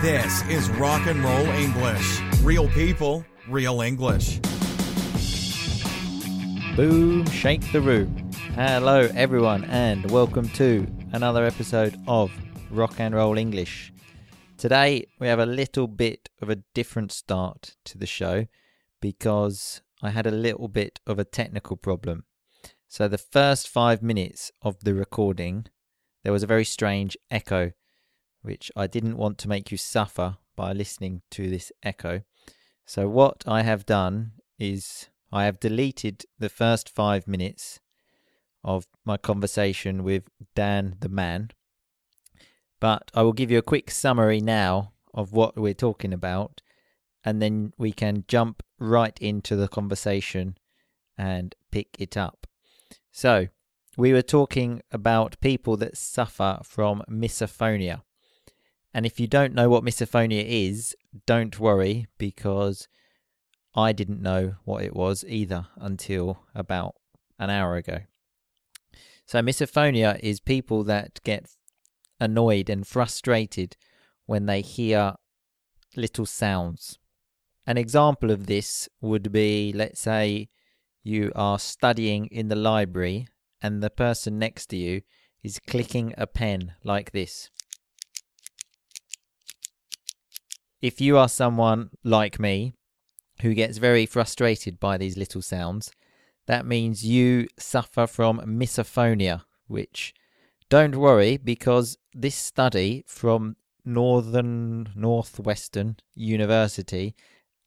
This is Rock and Roll English. Real people, real English. Boom, shake the room. Hello, everyone, and welcome to another episode of Rock and Roll English. Today, we have a little bit of a different start to the show because I had a little bit of a technical problem. So, the first five minutes of the recording, there was a very strange echo, which I didn't want to make you suffer by listening to this echo. So, what I have done is I have deleted the first five minutes of my conversation with Dan the man. But I will give you a quick summary now of what we're talking about, and then we can jump right into the conversation and pick it up. So, we were talking about people that suffer from misophonia. And if you don't know what misophonia is, don't worry because I didn't know what it was either until about an hour ago. So, misophonia is people that get annoyed and frustrated when they hear little sounds. An example of this would be let's say you are studying in the library and the person next to you is clicking a pen like this. If you are someone like me who gets very frustrated by these little sounds, that means you suffer from misophonia, which don't worry because this study from Northern Northwestern University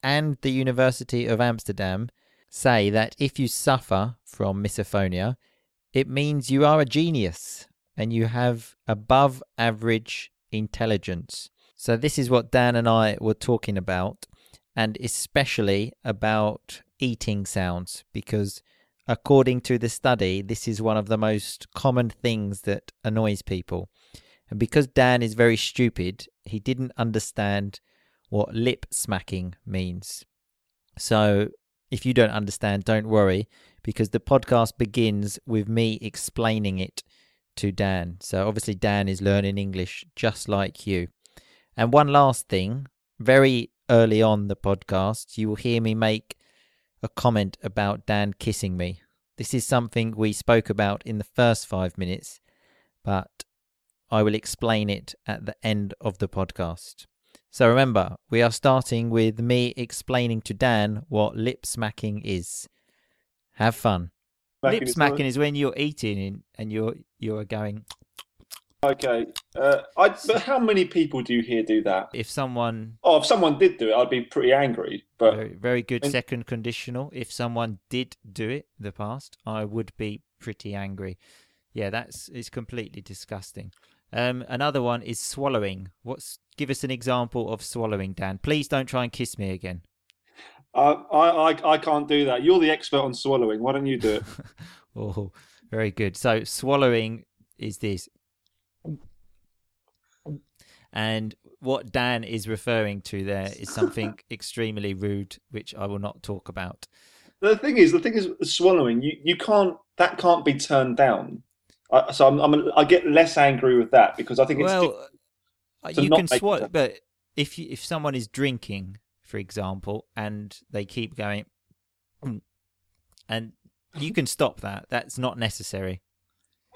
and the University of Amsterdam say that if you suffer from misophonia, it means you are a genius and you have above average intelligence. So, this is what Dan and I were talking about, and especially about eating sounds, because according to the study, this is one of the most common things that annoys people. And because Dan is very stupid, he didn't understand what lip smacking means. So, if you don't understand, don't worry, because the podcast begins with me explaining it to Dan. So, obviously, Dan is learning English just like you. And one last thing very early on the podcast, you will hear me make a comment about Dan kissing me. This is something we spoke about in the first five minutes, but I will explain it at the end of the podcast. So remember, we are starting with me explaining to Dan what lip smacking is. Have fun. lip smacking is when you're eating and you're you're going. Okay, uh, I, but how many people do you hear do that? If someone, oh, if someone did do it, I'd be pretty angry. But very, very good second conditional. If someone did do it in the past, I would be pretty angry. Yeah, that's it's completely disgusting. Um, another one is swallowing. What's give us an example of swallowing, Dan? Please don't try and kiss me again. Uh, I, I I can't do that. You're the expert on swallowing. Why don't you do it? oh, very good. So swallowing is this. And what Dan is referring to there is something extremely rude, which I will not talk about. The thing is, the thing is, swallowing. You you can't. That can't be turned down. I, so I'm, I'm I get less angry with that because I think it's well, uh, you can swallow, but if you, if someone is drinking, for example, and they keep going, mm, and you can stop that. That's not necessary.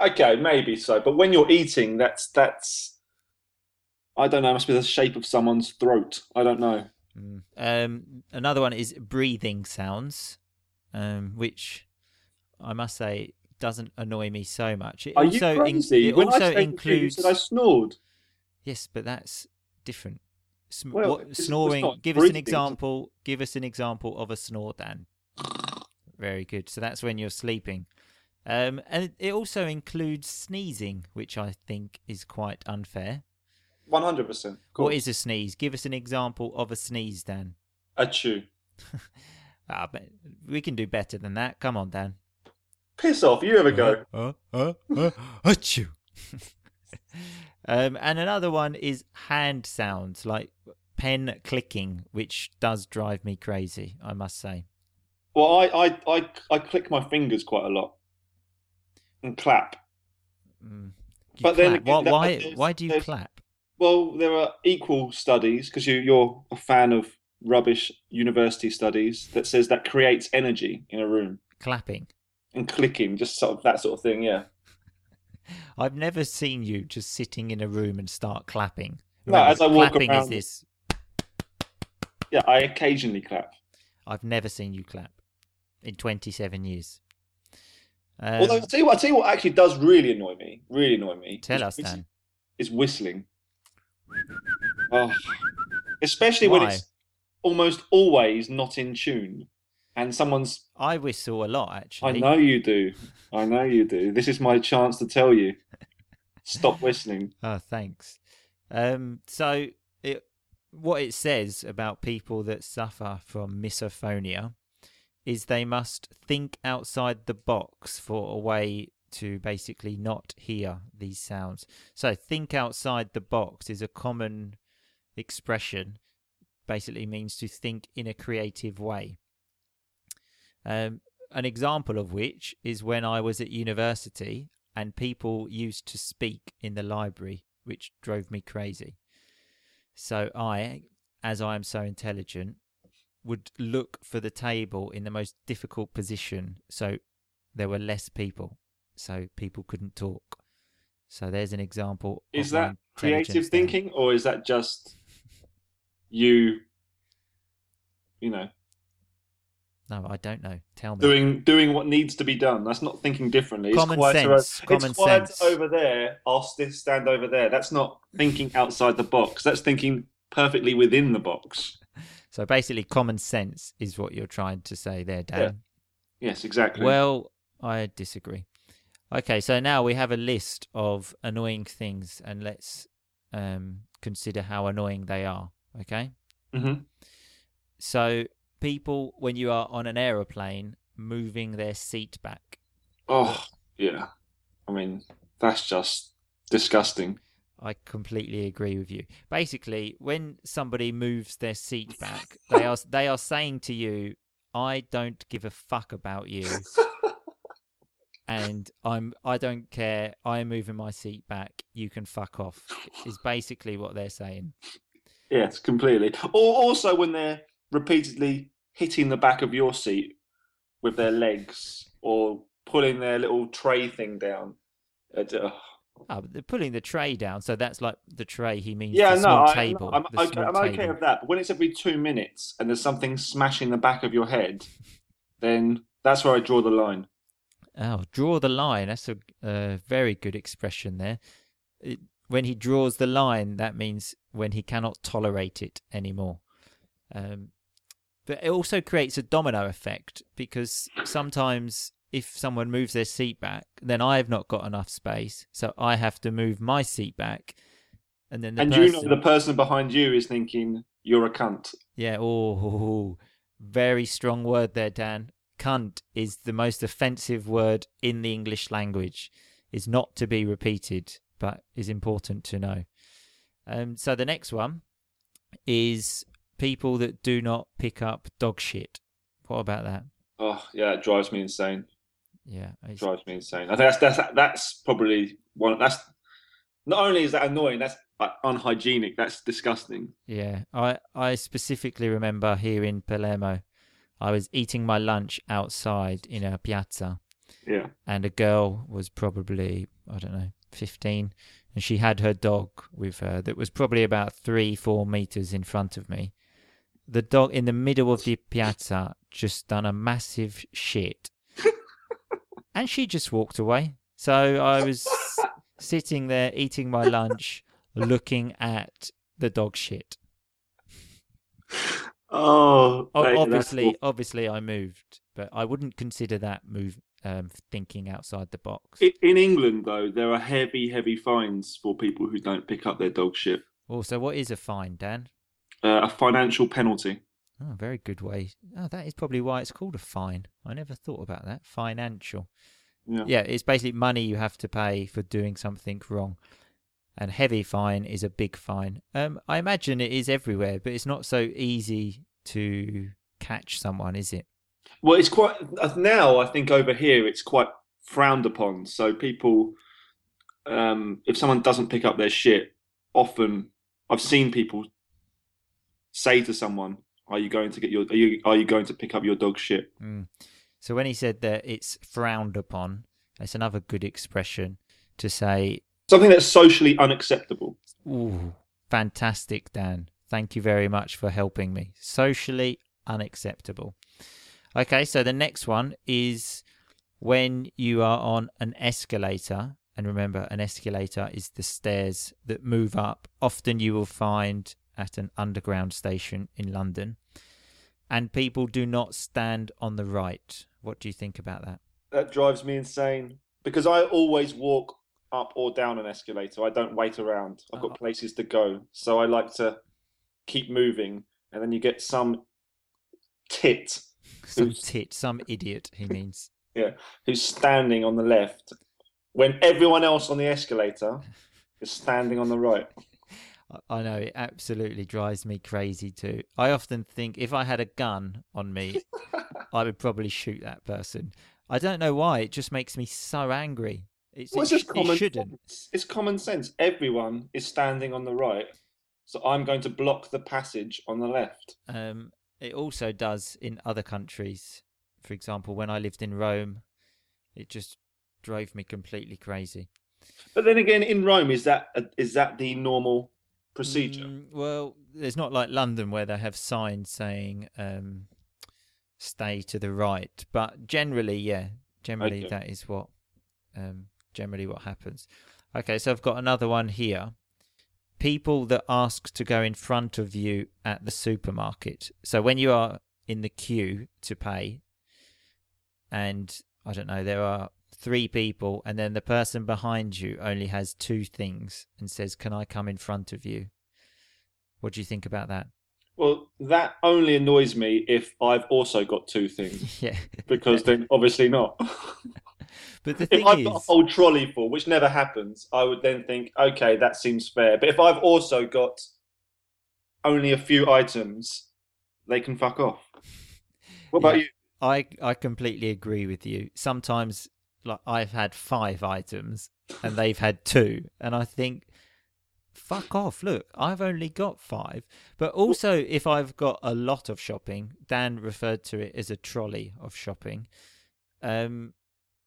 Okay, maybe so, but when you're eating, that's that's I don't know. It must be the shape of someone's throat. I don't know. Mm. Um, another one is breathing sounds, um, which I must say doesn't annoy me so much. It Are also you crazy? In, it when also I includes. That I snored. Yes, but that's different. Sm- well, what, snoring. It's give us an example. Give us an example of a snore, Dan. Very good. So that's when you're sleeping. Um, and it also includes sneezing, which I think is quite unfair. One hundred percent. What is a sneeze? Give us an example of a sneeze, Dan. A chew. ah, but we can do better than that. Come on, Dan. Piss off! You ever go? Uh, uh, uh, uh, chew. um, and another one is hand sounds, like pen clicking, which does drive me crazy. I must say. Well, I I I, I click my fingers quite a lot and clap. Mm. but clap. then why why, why do you clap? Well, there are equal studies because you, you're a fan of rubbish university studies that says that creates energy in a room Clapping. and clicking, just sort of that sort of thing. Yeah. I've never seen you just sitting in a room and start clapping. No, as I walk clapping around- is this. Yeah, I occasionally clap. I've never seen you clap in 27 years. Um, Although I tell you what, I tell you what actually does really annoy me. Really annoy me. tell is us, Dan. Is whistling. Oh, especially when it's almost always not in tune, and someone's. I whistle a lot, actually. I know you do. I know you do. This is my chance to tell you. Stop whistling. Oh, thanks. Um, so, it, what it says about people that suffer from misophonia is they must think outside the box for a way to basically not hear these sounds. So, think outside the box is a common expression, basically means to think in a creative way. Um, an example of which is when I was at university and people used to speak in the library, which drove me crazy. So I, as I am so intelligent, would look for the table in the most difficult position so there were less people, so people couldn't talk. So there's an example. Is that creative thinking, or is that just you? You know, No, I don't know. Tell me. doing doing what needs to be done. That's not thinking differently. It's Common quieter sense, o- common it's quiet sense. over there. I'll st- stand over there. That's not thinking outside the box. That's thinking perfectly within the box. So basically, common sense is what you're trying to say there, Dan. Yes, exactly. Well, I disagree. Okay, so now we have a list of annoying things, and let's um, consider how annoying they are. Okay, hmm so people, when you are on an aeroplane, moving their seat back. oh yeah. I mean, that's just disgusting. I completely agree with you. Basically, when somebody moves their seat back, they are they are saying to you, "I don't give a fuck about you." and I'm I don't care. I'm moving my seat back. You can fuck off. Is basically what they're saying. Yes, completely. Or also when they're repeatedly hitting the back of your seat with their legs or pulling their little tray thing down. Uh, Oh, they're pulling the tray down, so that's like the tray. He means yeah, the no, small I, table. I'm, okay, I'm okay with that. But when it's every two minutes and there's something smashing the back of your head, then that's where I draw the line. Oh, draw the line. That's a uh, very good expression there. It, when he draws the line, that means when he cannot tolerate it anymore. Um, but it also creates a domino effect because sometimes if someone moves their seat back, then I've not got enough space, so I have to move my seat back, and then the and person, you know the person behind you is thinking, you're a cunt. yeah, oh, very strong word there, Dan. Cunt is the most offensive word in the English language. Is not to be repeated, but is important to know. Um, so the next one is people that do not pick up dog shit. What about that? Oh, yeah, it drives me insane. Yeah, it's- drives me insane. I think that's that's that's probably one. That's not only is that annoying, that's like, unhygienic. That's disgusting. Yeah, I I specifically remember here in Palermo, I was eating my lunch outside in a piazza, Yeah. and a girl was probably I don't know fifteen, and she had her dog with her that was probably about three four meters in front of me. The dog in the middle of the piazza just done a massive shit, and she just walked away. So I was sitting there eating my lunch, looking at the dog shit. Oh, that's obviously, awful. obviously, I moved, but I wouldn't consider that move um, thinking outside the box. In England though, there are heavy, heavy fines for people who don't pick up their dog shit. Also, what is a fine, Dan? Uh, a financial penalty. Oh, very good way. Oh, that is probably why it's called a fine. I never thought about that. Financial. Yeah. Yeah, it's basically money you have to pay for doing something wrong. And heavy fine is a big fine. Um, I imagine it is everywhere, but it's not so easy to catch someone, is it? Well, it's quite uh, now. I think over here it's quite frowned upon. So people, um, if someone doesn't pick up their shit, often I've seen people say to someone, "Are you going to get your? Are you are you going to pick up your dog shit?" Mm. So when he said that it's frowned upon, it's another good expression to say, Something that's socially unacceptable. "Ooh, fantastic, Dan. Thank you very much for helping me." Socially unacceptable. Okay, so the next one is when you are on an escalator, and remember, an escalator is the stairs that move up. Often you will find at an underground station in London, and people do not stand on the right. What do you think about that? That drives me insane because I always walk up or down an escalator. I don't wait around. I've got Oh. places to go, so I like to keep moving. And then you get some tit Some tit, some idiot, he means. Yeah, who's standing on the left when everyone else on the escalator is standing on the right. I know it absolutely drives me crazy too. I often think if I had a gun on me, I would probably shoot that person. I don't know why. It just makes me so angry. It's, Well, it's just common shouldn't. sense. It's common sense. Everyone is standing on the right, so I'm going to block the passage on the left. Um, it also does in other countries. For example, when I lived in Rome, it just drove me completely crazy. But then again, in Rome, is that is that the normal procedure? Mm, well, there's not like London where they have signs saying um, "stay to the right," but generally, yeah, generally Okay. that is what um, generally what happens. Okay, so I've got another one here. People that ask to go in front of you at the supermarket. So when you are in the queue to pay, and I don't know, there are three people, and then the person behind you only has two things and says, Can I come in front of you? What do you think about that? Well, that only annoys me if I've also got two things, yeah. because then obviously not. But the thing is. if I've is, got a whole trolley full, which never happens, I would then think, okay, that seems fair. But if I've also got only a few items, they can fuck off. What about Yeah. you? I I completely agree with you. Sometimes like I've had five items and they've had two, and I think, fuck off. Look, I've only got five. But also, if I've got a lot of shopping, Dan referred to it as a trolley of shopping. Um,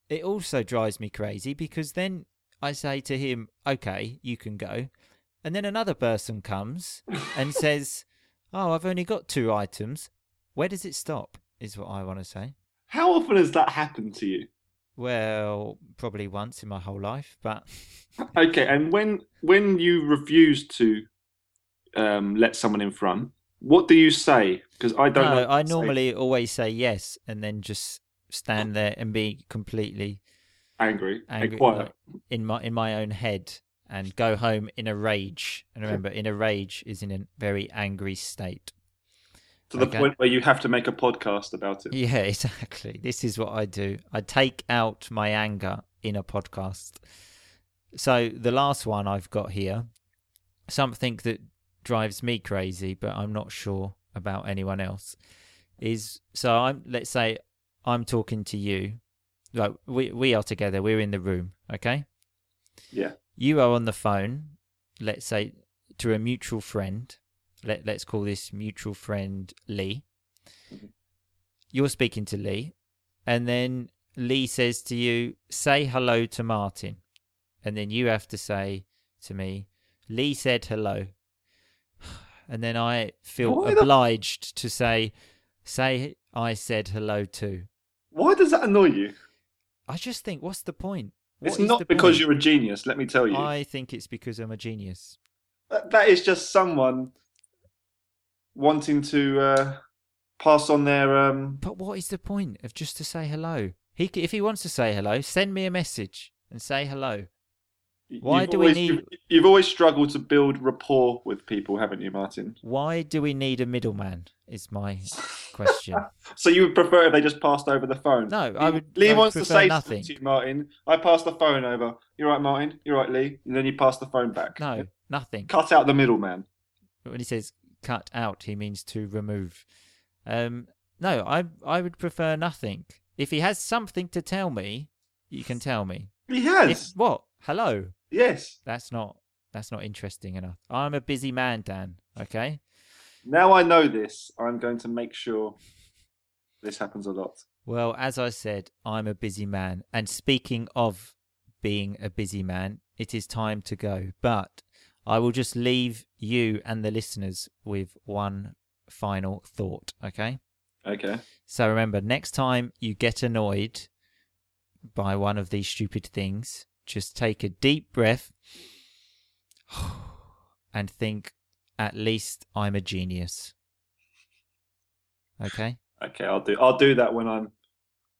it also drives me crazy because then I say to him, "Okay, you can go," and then another person comes and says, "Oh, I've only got two items." Where does it stop? Is what I want to say. How often has that happened to you? Well, probably once in my whole life, but Okay, and when when you refuse to um, let someone in front, what do you say? Because I don't no, know. I to say. normally always say yes and then just stand oh. there and be completely angry, angry and quiet. like, in my in my own head and go home in a rage. And remember, in a rage is in a very angry state. to the okay. point where you have to make a podcast about it. Yeah, exactly. This is what I do. I take out my anger in a podcast. So the last one I've got here, something that drives me crazy, but I'm not sure about anyone else, is so I'm let's say I'm talking to you. Like we we are together, we're in the room, okay? Yeah. You are on the phone, let's say to a mutual friend. Let let's call this mutual friend Lee mm-hmm. you're speaking to Lee, and then Lee says to you, "Say hello to Martin," and then you have to say to me, "Lee said hello," and then I feel Why the- obliged to say, "Say I said hello too." Why does that annoy you? I just think, what's the point? It's not because point? you're a genius, let me tell you. I think it's because I'm a genius. That, that is just someone wanting to uh, pass on their. Um, But what is the point of just to say hello? He, if he wants to say hello, send me a message and say hello. Why you've do we need- You've, you've always struggled to build rapport with people, haven't you, Martin? Why do we need a middleman? Is my question. So you would prefer if they just passed over the phone? No, I would. Lee I would wants to say nothing. something to you, Martin. I pass the phone over. You're right, Martin. You're right, Lee. And then you pass the phone back. No, nothing. Cut out the middleman. When he says cut out, he means to remove. Um, no, I I would prefer nothing. If he has something to tell me, you can tell me. He If has. what? Hello. Yes. That's not That's not interesting enough. I'm a busy man, Dan. Okay. Now I know this, I'm going to make sure this happens a lot. Well, as I said, I'm a busy man. And speaking of being a busy man, it is time to go. But I will just leave you and the listeners with one final thought, okay? Okay. So remember, next time you get annoyed by one of these stupid things, just take a deep breath and think, at least I'm a genius. Okay? Okay, I'll do I'll do that when I'm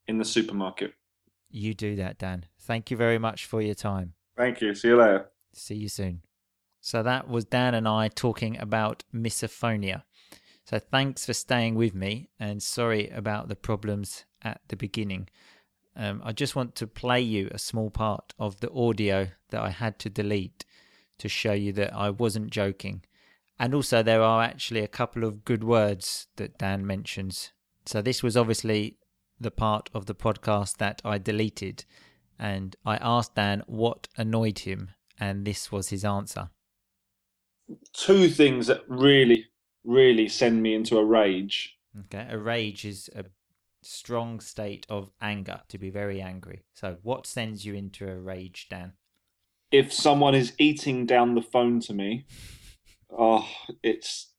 in the supermarket. You do that, Dan. Thank you very much for your time. Thank you. See you later. See you soon. So that was Dan and I talking about misophonia. So thanks for staying with me and sorry about the problems at the beginning. Um, I just want to play you a small part of the audio that I had to delete to show you that I wasn't joking. And also, there are actually a couple of good words that Dan mentions. So, this was obviously the part of the podcast that I deleted. And I asked Dan what annoyed him, and this was his answer. Two things that really, really send me into a rage. Okay, a rage is a strong state of anger, to be very angry. So, what sends you into a rage, Dan? If someone is eating down the phone to me, oh, it's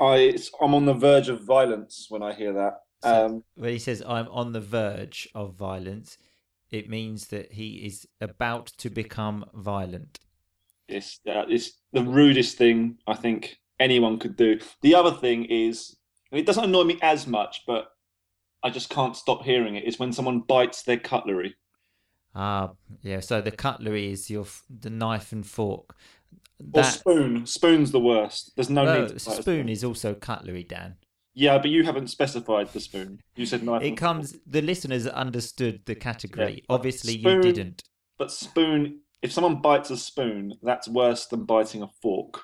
I it's, I'm on the verge of violence when I hear that. So, Um, when he says, I'm on the verge of violence, it means that he is about to become violent. it's uh, it's the rudest thing I think anyone could do. The other thing is, it doesn't annoy me as much, but I just can't stop hearing it. Is when someone bites their cutlery. Ah, yeah. So the cutlery is your the knife and fork. Or spoon. Spoon's the worst. There's no no, need. To bite a spoon is also cutlery, Dan. Yeah, but you haven't specified the spoon. You said knife. It comes. fork. The listeners understood the category. but Obviously, you didn't. But spoon. If someone bites a spoon, that's worse than biting a fork.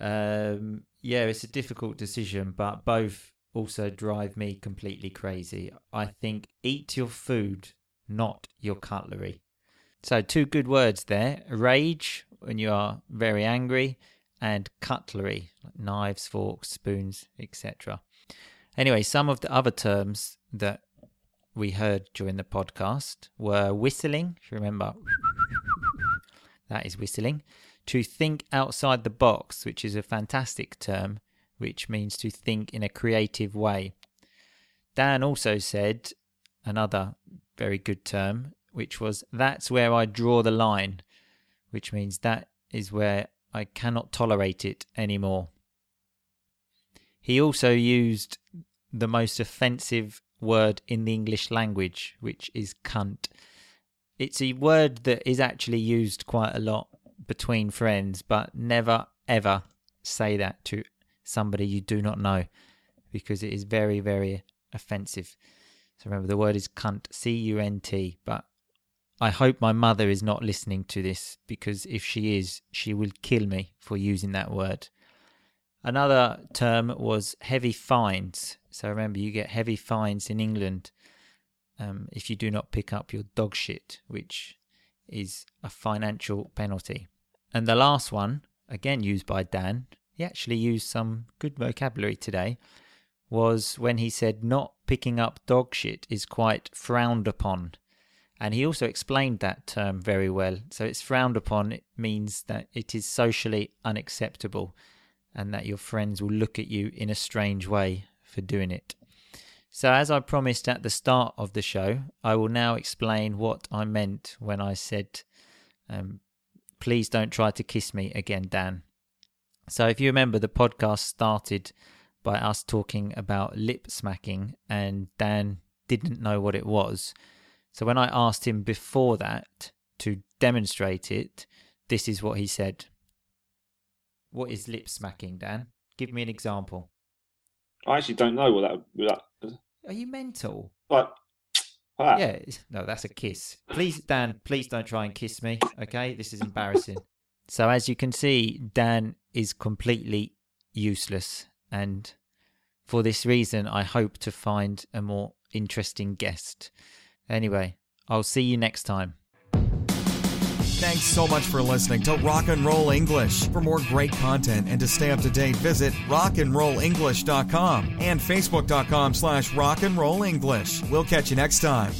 Um, yeah, it's a difficult decision, but both also drive me completely crazy. I think eat your food, not your cutlery. So, two good words there rage, when you are very angry, and cutlery, like knives, forks, spoons, etc. Anyway, some of the other terms that we heard during the podcast were whistling, if you remember, that is whistling to think outside the box, which is a fantastic term, which means to think in a creative way. Dan also said another very good term, which was that's where I draw the line, which means that is where I cannot tolerate it anymore. He also used the most offensive word in the English language, which is cunt. It's a word that is actually used quite a lot between friends, but never ever say that to somebody you do not know because it is very, very offensive. So remember, the word is cunt, C U N T. But I hope my mother is not listening to this because if she is, she will kill me for using that word. Another term was heavy fines. So remember, you get heavy fines in England um, if you do not pick up your dog shit, which is a financial penalty. And the last one, again used by Dan, he actually used some good vocabulary today, was when he said not picking up dog shit is quite frowned upon. And he also explained that term very well. So it's frowned upon, it means that it is socially unacceptable and that your friends will look at you in a strange way for doing it. So, as I promised at the start of the show, I will now explain what I meant when I said, um, please don't try to kiss me again, Dan. So, if you remember, the podcast started by us talking about lip smacking, and Dan didn't know what it was. So, when I asked him before that to demonstrate it, this is what he said. What is lip smacking, Dan? Give me an example. I actually don't know what that. What that Are you mental? like. Yeah, no, that's a kiss. Please, Dan, please don't try and kiss me. Okay, this is embarrassing. So, as you can see, Dan is completely useless, and for this reason, I hope to find a more interesting guest. Anyway, I'll see you next time. Thanks so much for listening to Rock and Roll English. For more great content and to stay up to date, visit rockandrollenglish.com and facebook.com slash rockandrollenglish. We'll catch you next time.